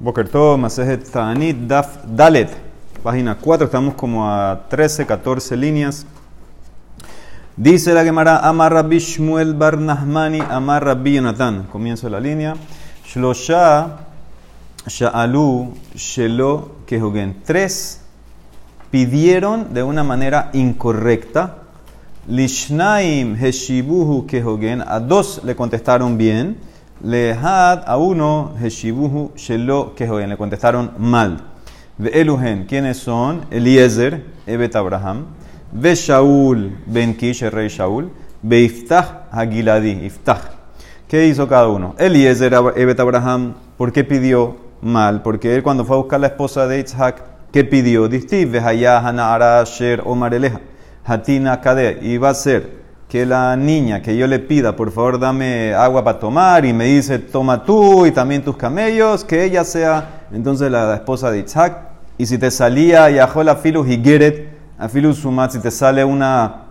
Boker Tov, Masejet Daf Dalet, página 4, estamos como a 13, 14 líneas. Dice la Gemara, Amar Rabbi Shmuel Bar Nahmani, Amar Rabbi Yonatan. Comienzo la línea. Shlosha Sha'alu Shelo Kehogen. Tres pidieron de una manera incorrecta. Lishnaim Heshibuhu Kehogen. A dos le contestaron bien. Lehad a uno, Heshibuhu Shelo Kehogen. Le contestaron mal. Ve Eluhen, ¿quiénes son? Eliezer, Ebet Abraham. Ve Shaul, Ben Kish, el rey Shaul. Ve Iftah Hagiladi, Iftah. ¿Qué hizo cada uno? Eliezer, Ebet Abraham, ¿por qué pidió mal? Porque él cuando fue a buscar la esposa de Itzhak, ¿qué pidió? Distiv, Vehaya, Hana, Ara, Sher, Omar, Eleja. Hatina, Kade. Y va a ser que la niña que yo le pida, por favor, dame agua para tomar y me dice, toma tú y también tus camellos, que ella sea entonces la, esposa de Isaac. Y si te salía Yahola Filu Higeret, a Filu Sumat, si te sale una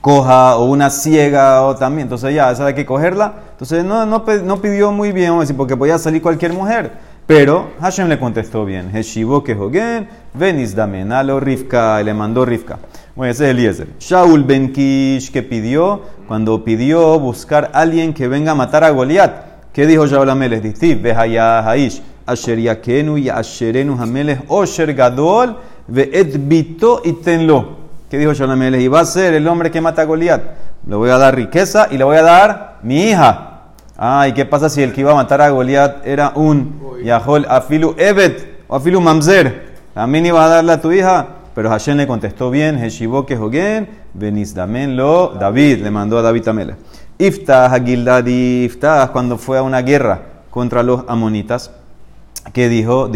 coja o una ciega o también, entonces ya, esa hay que cogerla. Entonces no, no, no pidió muy bien, vamos a decir, porque podía salir cualquier mujer. Pero Hashem le contestó bien. Heshivo que jogen, venis damenalo Rifka, y le mandó Rifka. Bueno, ese es Eliezer. Shaul Ben Kish que pidió, cuando pidió buscar a alguien que venga a matar a Goliat. ¿Qué dijo Shaul Ameles? Distiv, Behaya Haish, Asher Yakenu y Asherenu Hameles, Osher Gadol, Ve'et Bito y Tenlo. ¿Qué dijo Shaul Ameles? Y va a ser el hombre que mata a Goliat. Le voy a dar riqueza y le voy a dar mi hija. Ah, ¿y qué pasa si el que iba a matar a Goliat era un Yahol Afilu Evet o Afilu Mamzer? También iba a darle a tu hija. Pero Hashem le contestó bien, Heshiboke Hogen, lo, David, le mandó a David Tamela. Iftah, Agildadi, Iftah, cuando fue a una guerra contra los amonitas, que dijo,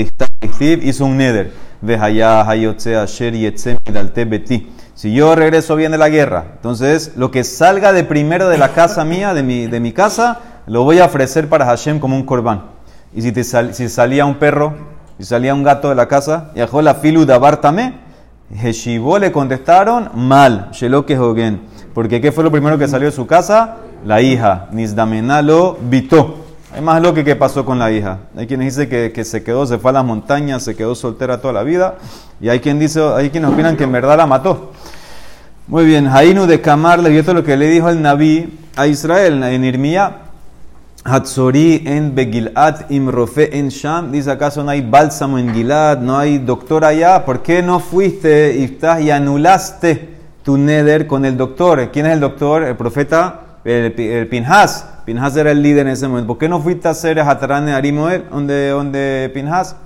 hizo un neder, Vehaya, Hayotze, Asher, Yetzem, Dalte, Beti. Si yo regreso bien de la guerra, entonces lo que salga de primero de la casa mía, de mi, de mi casa, lo voy a ofrecer para Hashem como un corbán. Y si, te si salía un perro, si salía un gato de la casa, y la filu dabartame, Heshivó le contestaron mal, Sheloke Hogen. Porque ¿qué fue lo primero que salió de su casa? La hija. Nizdamenalo vitó. Hay más lo que, pasó con la hija. Hay quienes dicen que, que, se quedó, se fue a las montañas, se quedó soltera toda la vida. Y hay quien dice, hay quienes opinan que en verdad la mató. Muy bien, Hainu de Kamar le dio lo que le dijo el Naví a Israel en Irmía. Hatzori en Begilat Imrofe en Sham. Dice acaso no hay bálsamo en Gilad, no hay doctor allá. ¿Por qué no fuiste estás, y anulaste tu neder con el doctor? ¿Quién es el doctor? El profeta, el, Pinhas. Pinhas era el líder en ese momento. ¿Por qué no fuiste a hacer Hatarán de Arimoel, donde, donde Pinhas?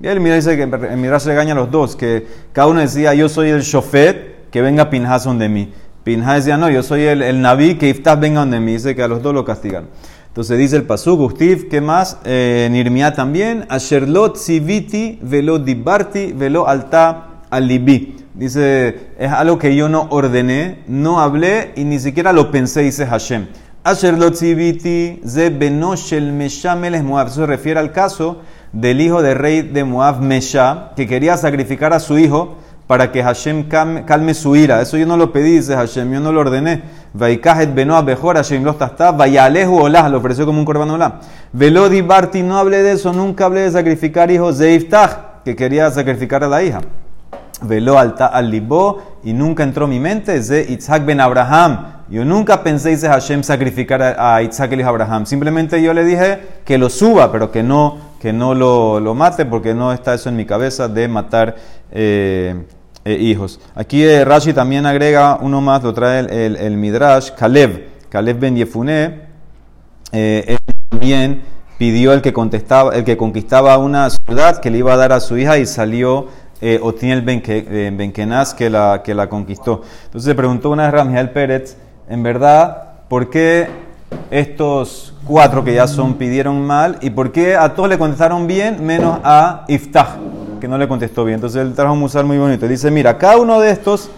Y él mira, dice que en Midrash regaña a los dos, que cada uno decía, yo soy el shofet, que venga Pinhas donde mí. Pinhas decía, no, yo soy el, el Naví, que Iftah venga donde mí. Dice que a los dos lo castigan. Entonces dice el pasuk, Ustif, ¿qué más? Eh, Nirmia también, Asherlot siviti velo dibarti velo alta alibi. Dice, es algo que yo no ordené, no hablé y ni siquiera lo pensé, dice Hashem. Asherlot siviti ze benoshel meshameles Moab. Eso se refiere al caso del hijo del rey de Moab, Mesha, que quería sacrificar a su hijo para que Hashem calme su ira. Eso yo no lo pedí, dice Hashem, yo no lo ordené. Vaikajet benoa bejor, Hashem lo está, vayalehu olah, lo ofreció como un corban olah. Velodi Barti, no hablé de eso, nunca hablé de sacrificar hijos de Iftach, que quería sacrificar a la hija. Veló al libó y nunca entró mi mente, de Itzhak ben Abraham. Yo nunca pensé, dice Hashem, sacrificar a Itzhak el hijo Abraham. Simplemente yo le dije que lo suba, pero que no, que no lo, lo mate, porque no está eso en mi cabeza de matar. Eh, eh, hijos. Aquí eh, Rashi también agrega uno más, lo trae el, Midrash, Caleb, Caleb ben Yefune, eh, él también pidió el que, contestaba, el que conquistaba una ciudad que le iba a dar a su hija y salió eh, Otiniel Benkenaz que la, que la conquistó. Entonces se preguntó una vez Ramjiel Pérez, en verdad, ¿por qué estos cuatro que ya son pidieron mal y por qué a todos le contestaron bien menos a Iftah? Que no le contestó bien. Entonces él trajo un musal muy bonito. Dice, mira, cada uno de estos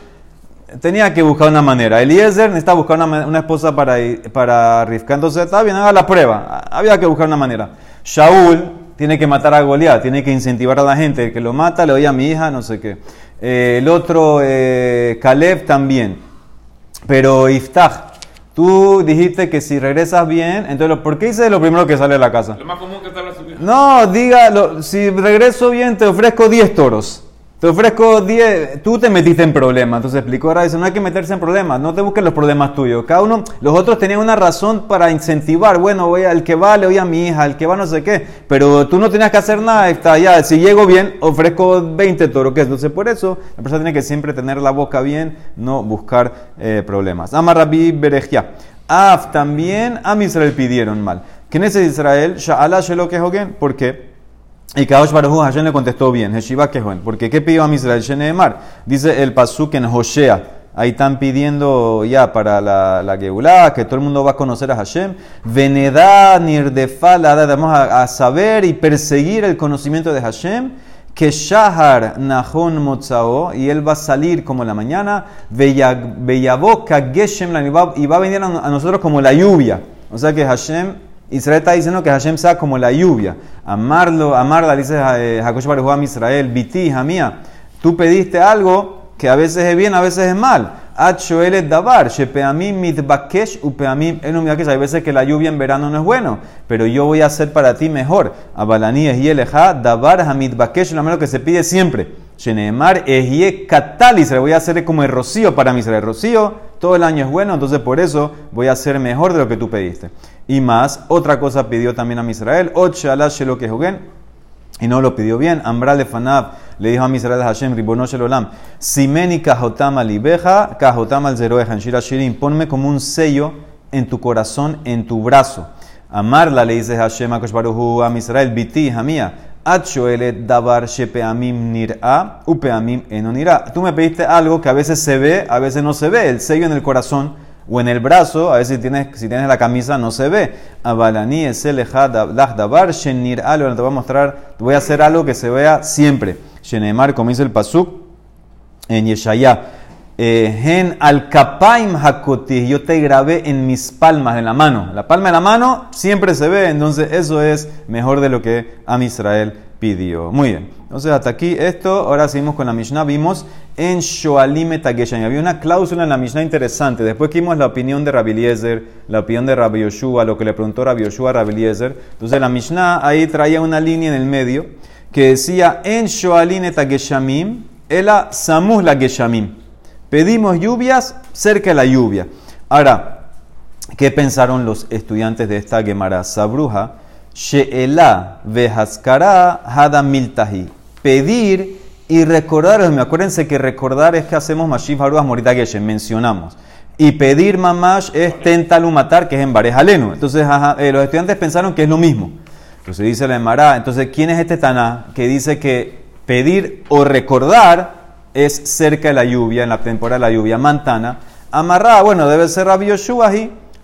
tenía que buscar una manera. Eliezer necesitaba buscar una, una esposa para, para. Entonces, está bien, haga la prueba. Había que buscar una manera. Shaul tiene que matar a Goliat, tiene que incentivar a la gente. Que lo mata le doy a mi hija, no sé qué. Eh, el otro, eh, Caleb también. Pero Iftach, Tú dijiste que si regresas bien, entonces, ¿por qué dices lo primero que sale de la casa? Lo más común que está la subida. No, diga, lo- si regreso bien, te ofrezco 10 toros. Te ofrezco 10, tú te metiste en problemas. Entonces explicó ahora dice, no hay que meterse en problemas, no te busques los problemas tuyos. Cada uno, los otros tenían una razón para incentivar. Bueno, voy al que va, le voy a mi hija, al que va no sé qué. Pero tú no tenías que hacer nada, está ya. Si llego bien, ofrezco 20 toros. ¿qué? Entonces por eso la persona tiene que siempre tener la boca bien, no buscar eh, problemas. Amar Rabbi Berejia. Af también a Israel pidieron mal. ¿Quién es Israel? Sha'ala Shelo. ¿Por qué? Y Kadosh Baruj Hashem le contestó bien, Heshiva Kehoen, porque ¿qué pidió a Israel? Sheneemar, dice el pasuk en Hoshea, ahí están pidiendo ya para la, la Geulah, que todo el mundo va a conocer a Hashem, Venedá, Nirdefa, vamos a, a saber y perseguir el conocimiento de Hashem, que Shahar Nahon Motzao, y él va a salir como la mañana, Beyabó Geshem y va a venir a nosotros como la lluvia. O sea que Hashem Israel está diciendo que Hashem sea como la lluvia. Amarlo, amarla, dice eh, Hakosh Baruj Hu a Israel, Biti, mía, tú pediste algo que a veces es bien, a veces es mal. At shoelet davar, shepeamim mitbakesh upeamim enum yakesh. Hay veces que la lluvia en verano no es bueno, pero yo voy a hacer para ti mejor. Abalani es yeleja, davar hamitbakesh, lo menos que se pide siempre. Sheneemar ehie katal Israel. Voy a hacer como el rocío para Israel. El rocío todo el año es bueno, entonces por eso voy a hacer mejor de lo que tú pediste. Y más, otra cosa pidió también a Israel, Ochala Shelo Kehugen, y no lo pidió bien. Ambra Lefanav le dijo a Israel Hashem, Ribono Shelolam, Simeni Kajotam alibeja, Kajotam al Zeroeja, en Shirin, ponme como un sello en tu corazón, en tu brazo. Amarla le dice Hashem a Baruhu a Israel, Biti, hija mía, Achoelet davar shepeamim nir'a, upeamim enonir'a. Tú me pediste algo que a veces se ve, a veces no se ve. El sello en el corazón o en el brazo, a veces si tienes, si tienes la camisa no se ve. Abalani es el davar shenir'a. Te voy a mostrar, te voy a hacer algo que se vea siempre. Shenemar, como dice el pasuk en Yeshaya. Gen al kapaim hakoti, yo te grabé en mis palmas de la mano. La palma de la mano siempre se ve, entonces eso es mejor de lo que Am Israel Muy bien, entonces hasta aquí esto. Ahora seguimos con la Mishnah. Vimos en Shoalim Etageshan. Había una cláusula en la Mishnah interesante. Después que vimos la opinión de Rabbi Eliezer, la opinión de Rabbi Yoshua, lo que le preguntó Rabbi Yoshua a Rabbi Eliezer. Entonces la Mishnah ahí traía una línea en el medio que decía en Shoalim Etageshamim, ela Samus la Geshamim. Pedimos lluvias cerca de la lluvia. Ahora, ¿qué pensaron los estudiantes de esta Gemara? Sabruja, She'ela vehaskara hada miltahi. Pedir y recordar. Acuérdense que recordar es que hacemos Mashiv Haruas Morita Geshem, mencionamos. Y pedir mamash es tentalumatar, que es en Barejalenu. Entonces, eh, los estudiantes pensaron que es lo mismo. Entonces dice la Gemara, entonces, ¿quién es este Taná que dice que pedir o recordar es cerca de la lluvia, en la temporada de la lluvia, Mantana. Amarrada, bueno, debe ser Rabbi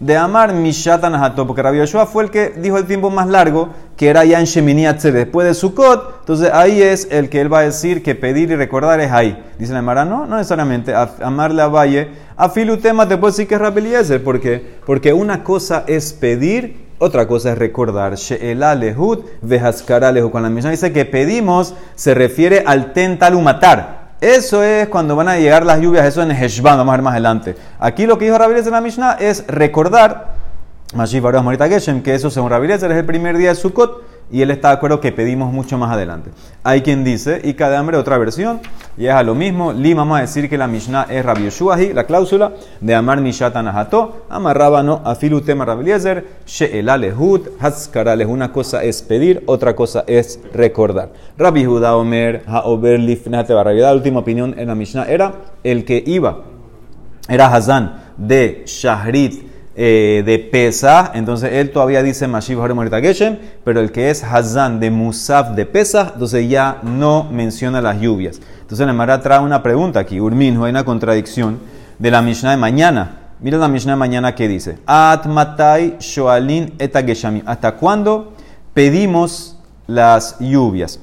de Amar Mishatan Hato, porque Rabbi Yoshua fue el que dijo el tiempo más largo, que era ya en Shemini después de Sukkot, entonces ahí es el que él va a decir que pedir y recordar es ahí. Dice la Amara, no, no necesariamente, amarle a Valle, a Filutema te puede decir que es Rabbi Eliezer, ¿por qué? Porque una cosa es pedir, otra cosa es recordar. She'ela lehut vehaskara. Cuando la Mishnah dice que pedimos, se refiere al tentalumatar. Eso es cuando van a llegar las lluvias, eso en Heshvan, vamos a ver más adelante. Aquí lo que dijo Rabbi en la Mishnah es recordar, que eso según Rabbi es el primer día de Sukkot, y él está de acuerdo que pedimos mucho más adelante. Hay quien dice, y cada hambre otra versión, y es a lo mismo, Li vamos a decir que la Mishnah es Rabbi Yeshuahi, la cláusula de Amar Mishatan Ahato, Amarrábano, Afilu Tema Rabbi Eliezer, She'ela Lehut, Haskara Una cosa es pedir, otra cosa es recordar. Rabbi Judá Omer, Haober Lifnate la última opinión en la Mishnah era el que iba, era Hazán de Shahrit, eh, de Pesach, entonces él todavía dice Mashiv Harem Geshem, pero el que es Hazán de Musaf de Pesach, entonces ya no menciona las lluvias. Entonces la Mara trae una pregunta aquí, Urmin, hay una contradicción de la Mishnah de mañana. Mira la Mishnah de mañana que dice, shoalin. ¿Hasta cuándo pedimos las lluvias?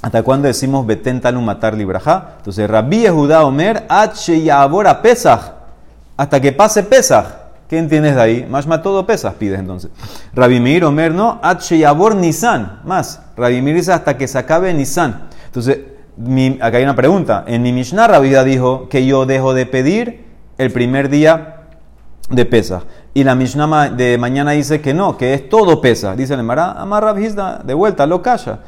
¿Hasta cuándo decimos betentalum matar libraja? Entonces, Rabbi Yehuda Omer, at sheyabora Pesach. Hasta que pase Pesach. ¿Qué entiendes de ahí? Más todo pesas pides entonces. Rabimir Omer no, at sheyabor Nisan. Más. Rabimir dice hasta que se acabe Nisan. Entonces, mi, acá hay una pregunta. En mi Mishnah Rabida dijo que yo dejo de pedir el primer día de pesa. Y la Mishnah de mañana dice que no, que es todo pesa. Dice el Emara, Amar de vuelta, lo calla.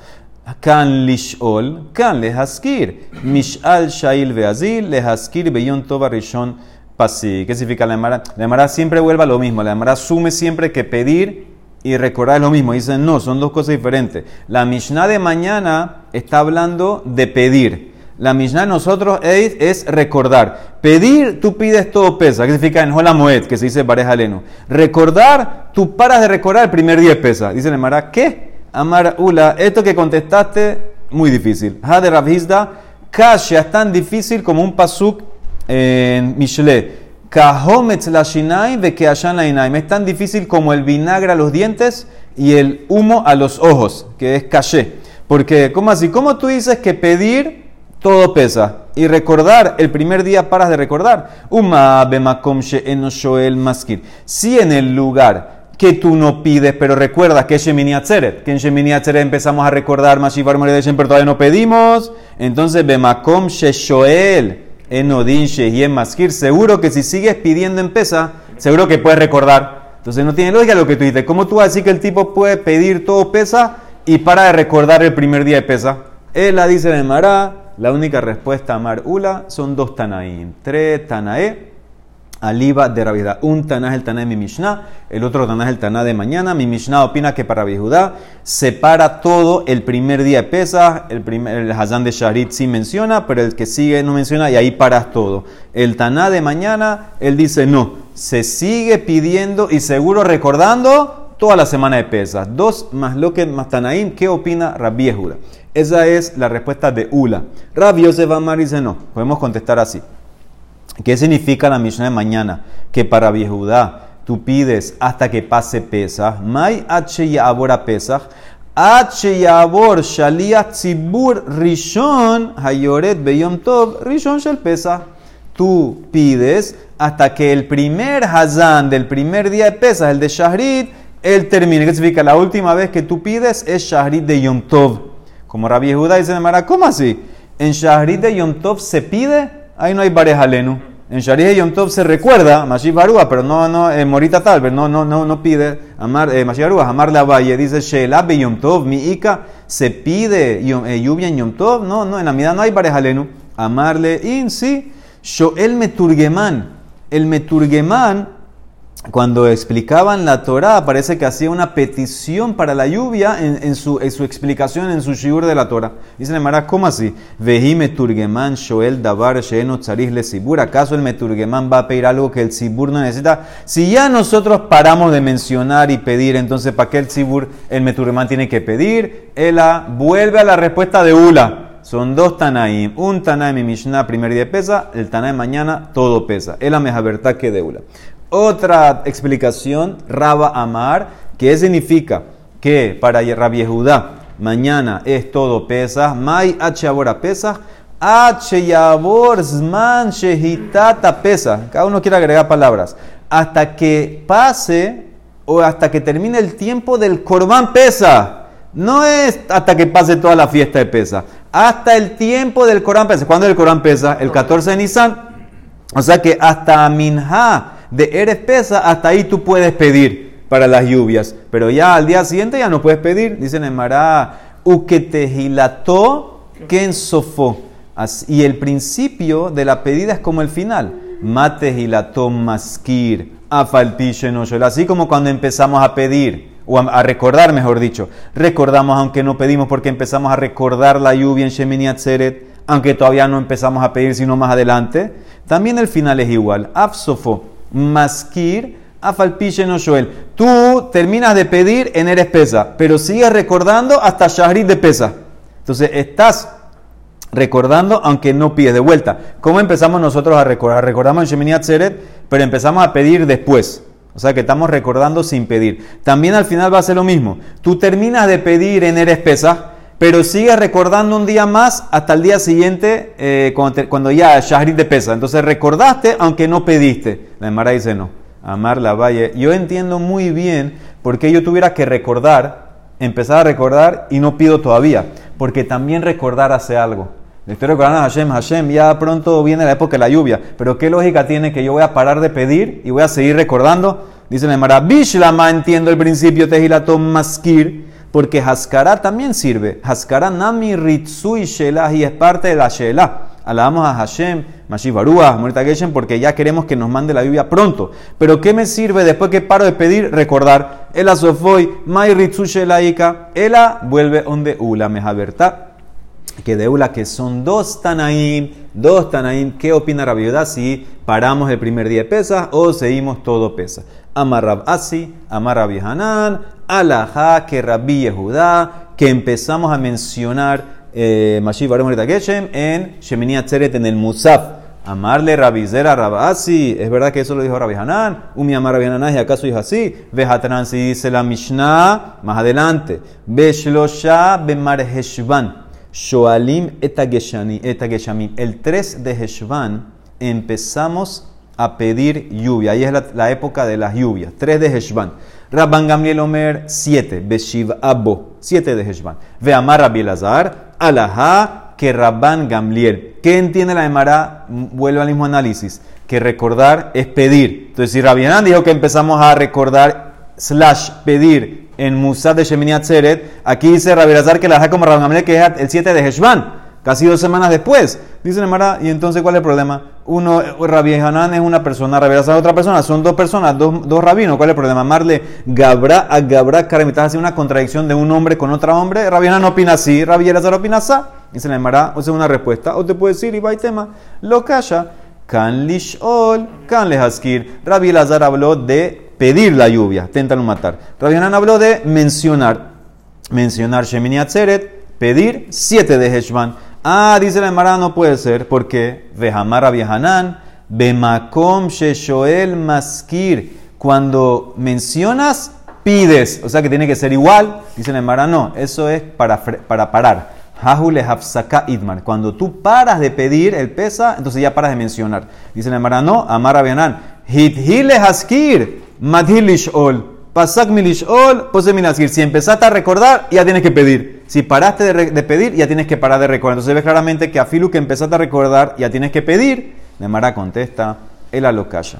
Kan lishol, kan lehaskir. Mishal shail veazil, lehaskir beyon tova rishon pasi. ¿Qué significa la Emara? La Emara siempre vuelve a lo mismo. La Emara asume siempre que pedir y recordar es lo mismo. Dicen, no, son dos cosas diferentes. La Mishnah de mañana está hablando de pedir. La Mishnah nosotros es, recordar. Pedir, tú pides todo pesa. ¿Qué significa en Hola Moed, que se dice pareja leno? Recordar, tú paras de recordar el primer día pesa. Dice la Emara, ¿qué? Amar Ula, esto que contestaste, muy difícil. Ha de Rabhizda, Kasha es tan difícil como un pasuk en Mishle. Kahometz la shinai de que la Es tan difícil como el vinagre a los dientes y el humo a los ojos, que es caché. Porque, ¿cómo así? ¿Cómo tú dices que pedir todo pesa? Y recordar, el primer día paras de recordar. Uma bemakom el maskir. Si en el lugar que tú no pides, pero recuerdas que es Shemini Atzeret, que en Shemini Atzeret empezamos a recordar Mashivar Moredeshem, pero todavía no pedimos. Entonces, bemakom shoel Enodin Shehiem Maskir, seguro que si sigues pidiendo en pesa, seguro que puedes recordar. Entonces no tiene lógica lo que tú dices. ¿Cómo tú vas a decir que el tipo puede pedir todo pesa y para de recordar el primer día de pesa? Él la dice de Mará, la única respuesta a Mar Ula son dos Tanaim. Tres Tanae Aliba de Rabihudá. Un Taná el Taná de mi Mishnah, el otro Taná el Taná de mañana. Mi Mishnah opina que para Rabihudá separa todo el primer día de Pesach, el, primer, el Hazán de Sharit sí menciona, pero el que sigue no menciona y ahí paras todo. El Taná de mañana, él dice no, se sigue pidiendo y seguro recordando toda la semana de Pesach. Dos más lo que más Tanaim, ¿qué opina Rabbi Yehuda? Esa es la respuesta de Ula. Rabbi Yosef Amar dice no, podemos contestar así. ¿Qué significa la misión de mañana? Que para Viejudá tú pides hasta que pase Pesach. Mai H Pesach. H Yabor Shaliat Tzibur Rishon Hayoret Beyom Tov Rishon Shel Pesach. Tú pides hasta que el primer Hazán del primer día de Pesach, el de Shahrit, él termine. ¿Qué significa? La última vez que tú pides es Shahrit de Yom Tov. Como Rabbi Yehuda dice de ¿cómo así? En Shahrit de Yom Tov se pide ahí no hay varias alenu. En Shari Yom Tov se recuerda Mashiv Barúa, pero no, no, eh, Morita Talber, no, no, no, no pide amar, eh, Barúa, amar la valle, dice Sheela be Yom Tov, mi Ika, se pide eh, lluvia en Yom Tov, no, no, en la mitad no hay varias alenu. Amarle in, sí, el Meturgeman, el Meturgeman cuando explicaban la Torah, parece que hacía una petición para la lluvia en, su, explicación, en su shiur de la Torah. Dice Mara, ¿cómo así? Vejime turgeman shoel davar sheeno le sibur. ¿Acaso el meturgeman va a pedir algo que el sibur no necesita? Si ya nosotros paramos de mencionar y pedir, entonces ¿para qué el sibur, el meturgeman tiene que pedir? Ela vuelve a la respuesta de Ula. Son dos Tanaim. Un Tanaim y Mishnah, primer día pesa. El Tanaim mañana, todo pesa. Ela verdad que de Ula. Otra explicación, Raba Amar, que significa que para Rabbi Judá mañana es todo pesa, Mai H ahora pesa, H Yabor Zman Shehitata pesa. Cada uno quiere agregar palabras. Hasta que pase o hasta que termine el tiempo del Corbán pesa. No es hasta que pase toda la fiesta de pesa. Hasta el tiempo del Corán pesa. ¿Cuándo el Corán pesa? El 14 de Nisan. O sea que hasta Minha de Eres Pesa, hasta ahí tú puedes pedir para las lluvias. Pero ya al día siguiente ya no puedes pedir. Dicen en Mará, Uketehilató Ken Sofó. Y el principio de la pedida es como el final. Matehilató Maskir. Así como cuando empezamos a pedir o a, recordar, mejor dicho. Recordamos, aunque no pedimos, porque empezamos a recordar la lluvia en Shemini Atzeret, aunque todavía no empezamos a pedir, sino más adelante. También el final es igual. Afsofo, maskir, afalpiche no shoel. Tú terminas de pedir en eres pesa, pero sigues recordando hasta shahrit de pesa. Entonces estás recordando aunque no pides de vuelta. ¿Cómo empezamos nosotros a recordar? Recordamos en Shemini Atzeret, pero empezamos a pedir después. O sea que estamos recordando sin pedir. También al final va a ser lo mismo. Tú terminas de pedir en Eres Pesa, pero sigues recordando un día más hasta el día siguiente eh, cuando, ya Shahrit de Pesa. Entonces recordaste aunque no pediste. La Emara dice no. Amar la valle. Yo entiendo muy bien por qué yo tuviera que recordar, empezar a recordar y no pido todavía. Porque también recordar hace algo. Le estoy recordando a Hashem, Hashem, ya pronto viene la época de la lluvia. Pero ¿qué lógica tiene que yo voy a parar de pedir y voy a seguir recordando? Dice la Emara, Bishlama, entiendo el principio Tehilatom Maskir, porque Haskara también sirve. Haskara Nami Ritsui Shelah y es parte de la Shelah. Alabamos a Hashem, Mashiv Baruah, Morita Geshem, porque ya queremos que nos mande la lluvia pronto. Pero ¿qué me sirve después que paro de pedir? Recordar. Ela Sofoy, Mai Ritsu Shelaika, Ela vuelve donde Ula Mejaberta que de Ula, que son dos Tanaim, dos Tanaim, ¿qué opina Rabbi si paramos el primer día de Pesas o seguimos todo Pesas? Amarrab Asi, Amarrab Hanan, Alaha, que Rabbi Yehudá, que empezamos a mencionar eh, Mashiv Geshem en Shemini Atzeret en el Musaf. Amarle Rabizera Rabasi, es verdad que eso lo dijo Rabbi Hanan, Umi Amar Rabbi Hanan, y acaso dijo así, Vejatran si dice la Mishnah, más adelante, Beshlosha Bemar Heshvan, Shoalim etageshamim. El 3 de Heshvan empezamos a pedir lluvia. Ahí es la, época de las lluvias. 3 de Heshvan. Rabban Gamliel Omer 7. Beshiv Abo 7 de Heshvan. Veamar Rabbi Elazar. Alaha que Rabban Gamliel. ¿Qué entiende la Emara? Vuelve al mismo análisis. Que recordar es pedir. Entonces, si Rabbi dijo que empezamos a recordar slash pedir en Musad de Shemini Atzeret. Aquí dice Rabbi que la deja como Rabbi que es el 7 de Heshvan, casi dos semanas después. Dice Nemara, ¿y entonces cuál es el problema? Uno, Rabbi Hanan es una persona, Rabbi es otra persona, son dos personas, dos, dos rabinos. ¿Cuál es el problema? Amarle Gabra a Gabra Karim, estás una contradicción de un hombre con otro hombre. Rabbi Hanan opina así, Rabbi Elazar opina así. Dice Nemara, o sea, una respuesta. O te puede decir, y va tema, lo calla. Kan lishol, kan lehaskir. Rabbi Elazar habló de pedir la lluvia, tentan matar. Rabbi habló de mencionar, mencionar Shemini Atzeret, pedir siete de Heshvan. Ah, dice la Emara, no puede ser, porque Vehamar Rabbi Hanan, Bemakom Sheshoel Maskir, cuando mencionas, pides, o sea que tiene que ser igual, dice la Emara, no, eso es para, para parar. Hahule hafsaka idmar. Cuando tú paras de pedir el pesa, entonces ya paras de mencionar. Dice la Emara, no, Amar Rabbi Hanan. Hithile haskir. Madhilish ol. Pasak milish ol, Si empezaste a recordar, ya tienes que pedir. Si paraste de, pedir, ya tienes que parar de recordar. Entonces ves claramente que a Filu que empezaste a recordar, ya tienes que pedir. Nemara contesta, el alokasha.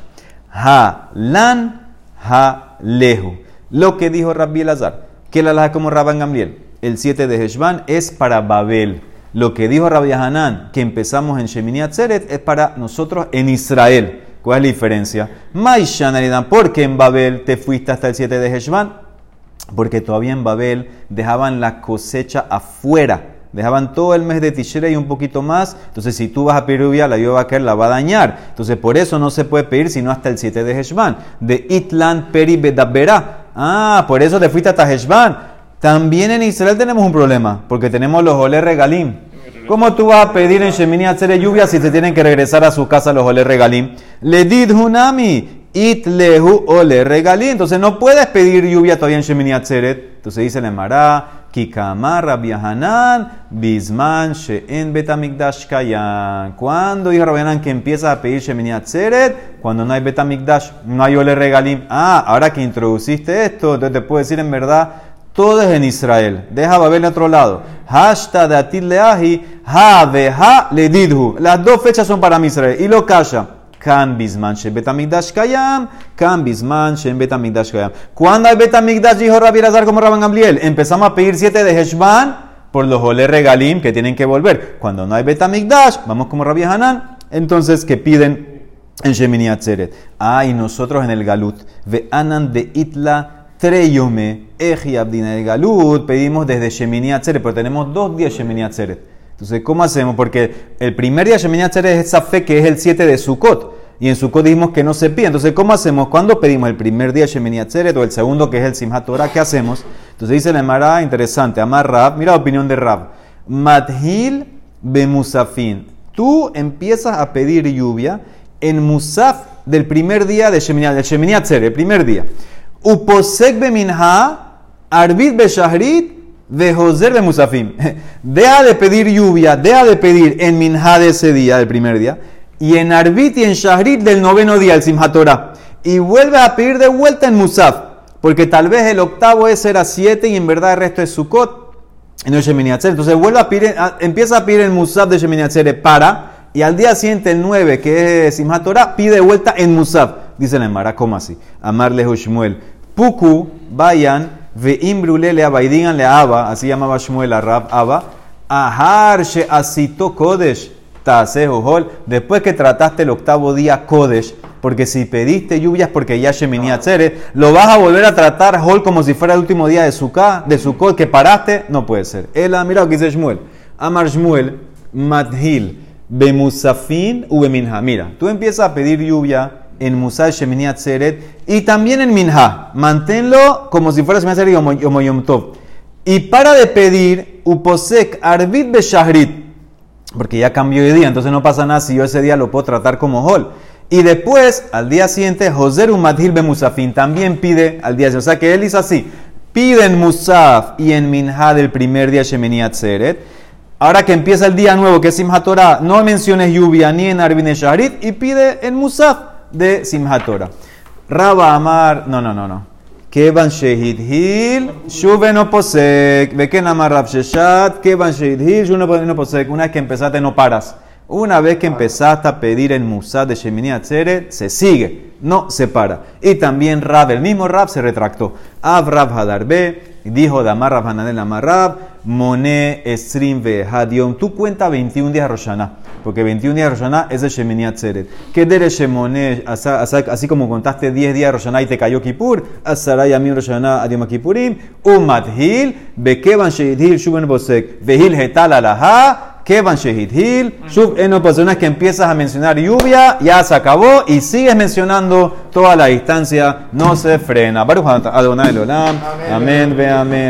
Ha lan ha lehu. Lo que dijo Rabbi Elazar, que la laja como Rabban Gamliel, el 7 de Heshvan, es para Babel. Lo que dijo Rabbi Hanan, que empezamos en Shemini Atzeret, es para nosotros en Israel. ¿Cuál es la diferencia? Porque en Babel te fuiste hasta el 7 de Heshvan? Porque todavía en Babel dejaban la cosecha afuera. Dejaban todo el mes de Tishrei y un poquito más. Entonces, si tú vas a pedir lluvia, la lluvia va a caer, la va a dañar. Entonces, por eso no se puede pedir sino hasta el 7 de Heshvan. De Itlan Peri Bedabera. Ah, por eso te fuiste hasta Heshvan. También en Israel tenemos un problema, porque tenemos los Ole Regalim. ¿Cómo tú vas a pedir en Shemini hacer lluvia si se tienen que regresar a su casa los ole regalim? Le did hunami, it lehu ole regalim. Entonces no puedes pedir lluvia todavía en Shemini Atzeret. Entonces dice el Mará, Kikamar Rabiahanan, Bisman She'en Betamikdash Kayan. ¿Cuándo dijo Rabiahanan que empieza a pedir Shemini Atzeret? Cuando no hay Betamikdash, no hay ole regalim. Ah, ahora que introduciste esto, entonces te puedo decir en verdad todo es en Israel. Deja Babel en otro lado. Hashta de Atil Leahi, Ha le Didhu. Las dos fechas son para Israel. Y lo calla. Kan bisman shen betamigdash kayam, kan bisman shen betamigdash kayam. ¿Cuándo hay betamigdash? Dijo Rabbi Razar como Rabban Gamliel. Empezamos a pedir siete de Heshvan por los ole regalim que tienen que volver. Cuando no hay betamigdash, vamos como Rabbi Hanan. Entonces, que piden en Shemini Atzeret. Ah, y nosotros en el Galut. Ve anan de Itla Treyome, Eji Abdina de Galut, pedimos desde Shemini Atzeret, pero tenemos dos días Shemini Atzeret. Entonces, ¿cómo hacemos? Porque el primer día Shemini Atzeret es esa fe que es el 7 de Sukkot. Y en Sukkot dijimos que no se pide. Entonces, ¿cómo hacemos? ¿Cuándo pedimos el primer día Shemini Atzeret o el segundo que es el Simhat Torah? ¿Qué hacemos? Entonces dice la Emara, interesante, Amar Rab, mira la opinión de Rab. Madhil Musafin. Tú empiezas a pedir lluvia en Musaf del primer día de Shemini, Atzeret, el primer día. Uposek minha, arbit beshahrit, vejoser musafim. Deja de pedir lluvia, deja de pedir en minha de ese día, del primer día, y en arbit y en shahrit del noveno día, el simhat Y vuelve a pedir de vuelta en musaf, porque tal vez el octavo es era siete y en verdad el resto es Atzeret. Entonces vuelve a pedir, empieza a pedir el Musaf de Shemini para, y al día siguiente, el 9, que es Simchat Torah, pide de vuelta en Musaf. Dice la Emara, ¿cómo así? Amarle Shmuel. Puku, vayan, ve imbrulele aba, y díganle a Abba, así llamaba Shmuel a Rab Abba, Ahar she asito kodesh, hol, después que trataste el octavo día kodesh, porque si pediste lluvias porque ya Shemini Atzeret, lo vas a volver a tratar hol como si fuera el último día de Sukkah, de Sukkot que paraste, no puede ser. Él ha mirado que dice Shmuel. Amar Shmuel, Madhil, Bemusafin u Beminha. Mira, tú empiezas a pedir lluvia en Musa Shemini Atzeret y también en Minha. Manténlo como si fuera Shemini Atzeret y. Y para de pedir Uposek Arbit Beshahrit porque ya cambió de día, entonces no pasa nada si yo ese día lo puedo tratar como hol. Y después, al día siguiente, José Umadhil Musafin también pide al día siguiente. O sea que él hizo así: pide en Musaf y en Minha del primer día Shemini Atzeret. Ahora que empieza el día nuevo, que es Simchat Torah, no menciones lluvia ni en Arbin Shaharit y pide en Musaf de Simchat Torah. Raba Amar, no, no, no, no. Kevan Shehid Hil, Shuve no posek, Beken Amar Rab Sheshat, Kevan Shuve no posek. Una vez que empezaste, no paras. Una vez que empezaste a pedir en Musad de Shemini Atzeret, se sigue, no se para. Y también Rab, el mismo Rab, se retractó. Av Rab Hadarbe, dijo Damar Rab Hananel Amar Rab, Moné Esrim Hadion. Tú cuenta 21 días Roshaná, porque 21 días de Roshaná es de Shemini Atzeret. ¿Qué dere Shemoné? Así como contaste 10 días de Roshaná y te cayó Kippur, Asaray Amim Roshaná Adiom Kippurim, Umadhil, Bekevan Shehidhil, Shuben Bosek, Vehil Hetal Alaha, Kevan Shehidhil, Shub Eno Personas que empiezas a mencionar lluvia, ya se acabó y sigues mencionando toda la distancia, no se frena. Baruch Adonai Olam, amén, ve amén.